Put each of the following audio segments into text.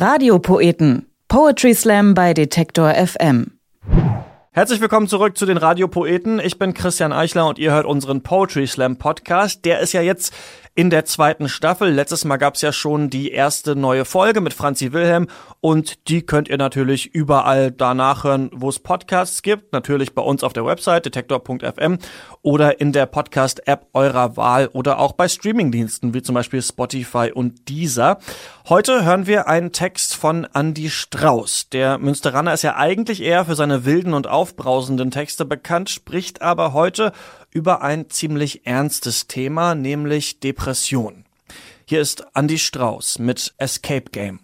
Radiopoeten. Poetry Slam bei Detektor FM. Herzlich willkommen zurück zu den Radiopoeten. Ich bin Christian Eichler und ihr hört unseren Poetry Slam Podcast. Der ist ja jetzt in der zweiten Staffel. Letztes Mal gab's ja schon die erste neue Folge mit Franzi Wilhelm und die könnt ihr natürlich überall da nachhören, wo es Podcasts gibt. Natürlich bei uns auf der Website detektor.fm oder in der Podcast-App eurer Wahl oder auch bei Streamingdiensten wie zum Beispiel Spotify und Deezer. Heute hören wir einen Text von Andy Strauß. Der Münsteraner ist ja eigentlich eher für seine wilden und aufbrausenden Texte bekannt, spricht aber heute über ein ziemlich ernstes Thema, nämlich Depression. Hier ist Andy Strauß mit Escape Game.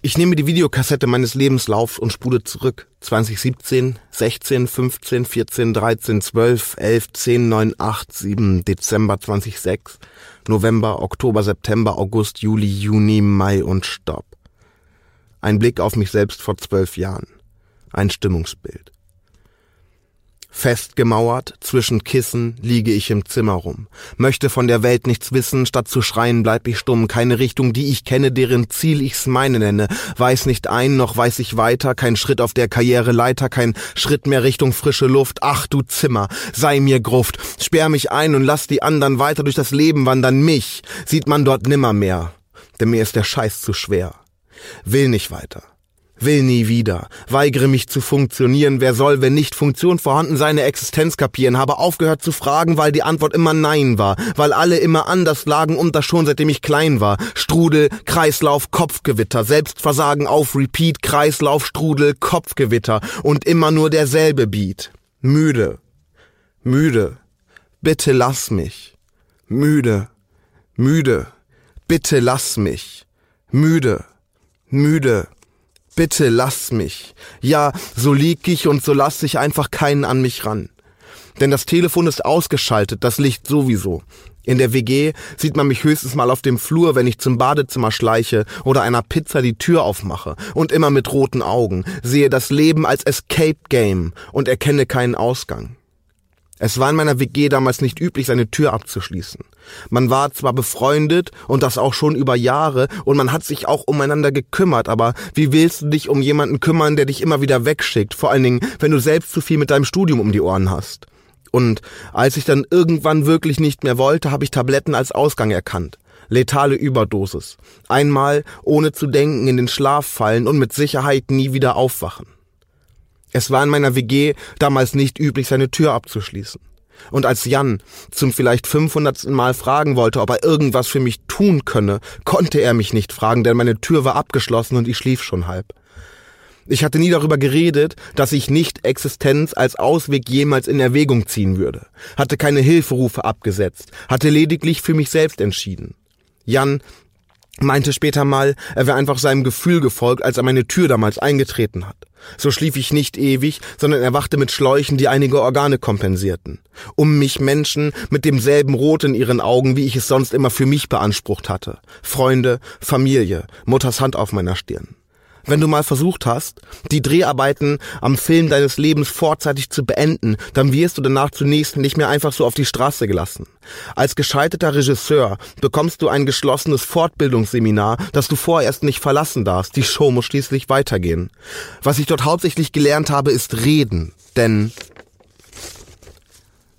Ich nehme die Videokassette meines Lebenslaufs und spule zurück. 2017, 16, 15, 14, 13, 12, 11, 10, 9, 8, 7, Dezember 2006, November, Oktober, September, August, Juli, Juni, Mai und Stopp. Ein Blick auf mich selbst vor zwölf Jahren. Ein Stimmungsbild. Festgemauert zwischen Kissen liege ich im Zimmer rum, möchte von der Welt nichts wissen, statt zu schreien bleib ich stumm, keine Richtung, die ich kenne, deren Ziel ich's meine nenne, weiß nicht ein, noch weiß ich weiter, kein Schritt auf der Karriereleiter, kein Schritt mehr Richtung frische Luft, ach du Zimmer, sei mir Gruft, sperr mich ein und lass die anderen weiter durch das Leben wandern, mich sieht man dort nimmer mehr, denn mir ist der Scheiß zu schwer, will nicht weiter will nie wieder, weigere mich zu funktionieren, wer soll, wenn nicht Funktion vorhanden seine Existenz kapieren, habe aufgehört zu fragen, weil die Antwort immer Nein war, weil alle immer anders lagen und das schon seitdem ich klein war. Strudel, Kreislauf, Kopfgewitter, Selbstversagen auf Repeat, Kreislauf, Strudel, Kopfgewitter. Und immer nur derselbe Beat. Müde, müde, bitte lass mich. Müde, müde, bitte lass mich. Müde, müde, Bitte lass mich. Ja, so lieg ich und so lass ich einfach keinen an mich ran. Denn das Telefon ist ausgeschaltet, das Licht sowieso. In der WG sieht man mich höchstens mal auf dem Flur, wenn ich zum Badezimmer schleiche oder einer Pizza die Tür aufmache und immer mit roten Augen, sehe das Leben als Escape Game und erkenne keinen Ausgang. Es war in meiner WG damals nicht üblich, seine Tür abzuschließen. Man war zwar befreundet und das auch schon über Jahre und man hat sich auch umeinander gekümmert, aber wie willst du dich um jemanden kümmern, der dich immer wieder wegschickt? Vor allen Dingen, wenn du selbst zu viel mit deinem Studium um die Ohren hast. Und als ich dann irgendwann wirklich nicht mehr wollte, habe ich Tabletten als Ausgang erkannt. Letale Überdosis. Einmal ohne zu denken in den Schlaf fallen und mit Sicherheit nie wieder aufwachen. Es war in meiner WG damals nicht üblich, seine Tür abzuschließen. Und als Jan zum vielleicht 500. Mal fragen wollte, ob er irgendwas für mich tun könne, konnte er mich nicht fragen, denn meine Tür war abgeschlossen und ich schlief schon halb. Ich hatte nie darüber geredet, dass ich nicht Existenz als Ausweg jemals in Erwägung ziehen würde, hatte keine Hilferufe abgesetzt, hatte lediglich für mich selbst entschieden. Jan meinte später mal, er wäre einfach seinem Gefühl gefolgt, als er meine Tür damals eingetreten hat. So schlief ich nicht ewig, sondern erwachte mit Schläuchen, die einige Organe kompensierten. Um mich Menschen mit demselben Rot in ihren Augen, wie ich es sonst immer für mich beansprucht hatte. Freunde, Familie, Mutters Hand auf meiner Stirn. Wenn du mal versucht hast, die Dreharbeiten am Film deines Lebens vorzeitig zu beenden, dann wirst du danach zunächst nicht mehr einfach so auf die Straße gelassen. Als gescheiterter Regisseur bekommst du ein geschlossenes Fortbildungsseminar, das du vorerst nicht verlassen darfst. Die Show muss schließlich weitergehen. Was ich dort hauptsächlich gelernt habe, ist reden. Denn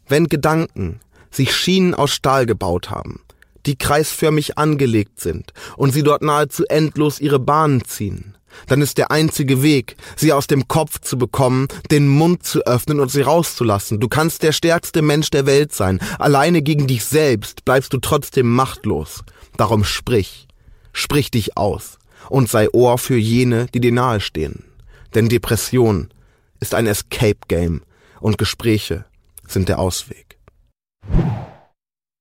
wenn Gedanken sich Schienen aus Stahl gebaut haben, die kreisförmig angelegt sind und sie dort nahezu endlos ihre Bahnen ziehen, dann ist der einzige Weg, sie aus dem Kopf zu bekommen, den Mund zu öffnen und sie rauszulassen. Du kannst der stärkste Mensch der Welt sein. Alleine gegen dich selbst bleibst du trotzdem machtlos. Darum sprich. Sprich dich aus. Und sei Ohr für jene, die dir nahestehen. Denn Depression ist ein Escape Game und Gespräche sind der Ausweg.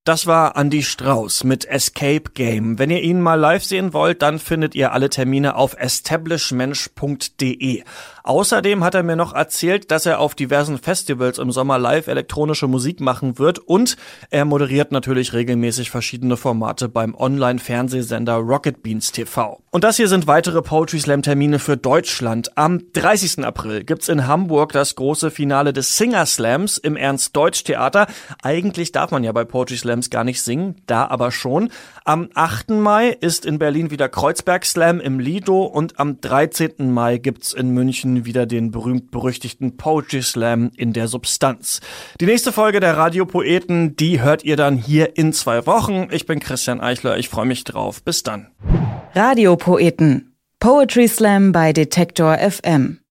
Das war Andy Strauß mit Escape Game. Wenn ihr ihn mal live sehen wollt, dann findet ihr alle Termine auf establishmensch.de. Außerdem hat er mir noch erzählt, dass er auf diversen Festivals im Sommer live elektronische Musik machen wird und er moderiert natürlich regelmäßig verschiedene Formate beim Online-Fernsehsender Rocket Beans TV. Und das hier sind weitere Poetry Slam Termine für Deutschland. Am 30. April gibt's in Hamburg das große Finale des Singer Slams im Ernst Deutsch Theater. Eigentlich darf man ja bei Poetry Slam Slams gar nicht singen, da aber schon. Am 8. Mai ist in Berlin wieder Kreuzberg Slam im Lido und am 13. Mai gibt's in München wieder den berühmt-berüchtigten Poetry Slam in der Substanz. Die nächste Folge der Radiopoeten, die hört ihr dann hier in zwei Wochen. Ich bin Christian Eichler, ich freue mich drauf. Bis dann. Radiopoeten. Poetry Slam bei Detektor FM.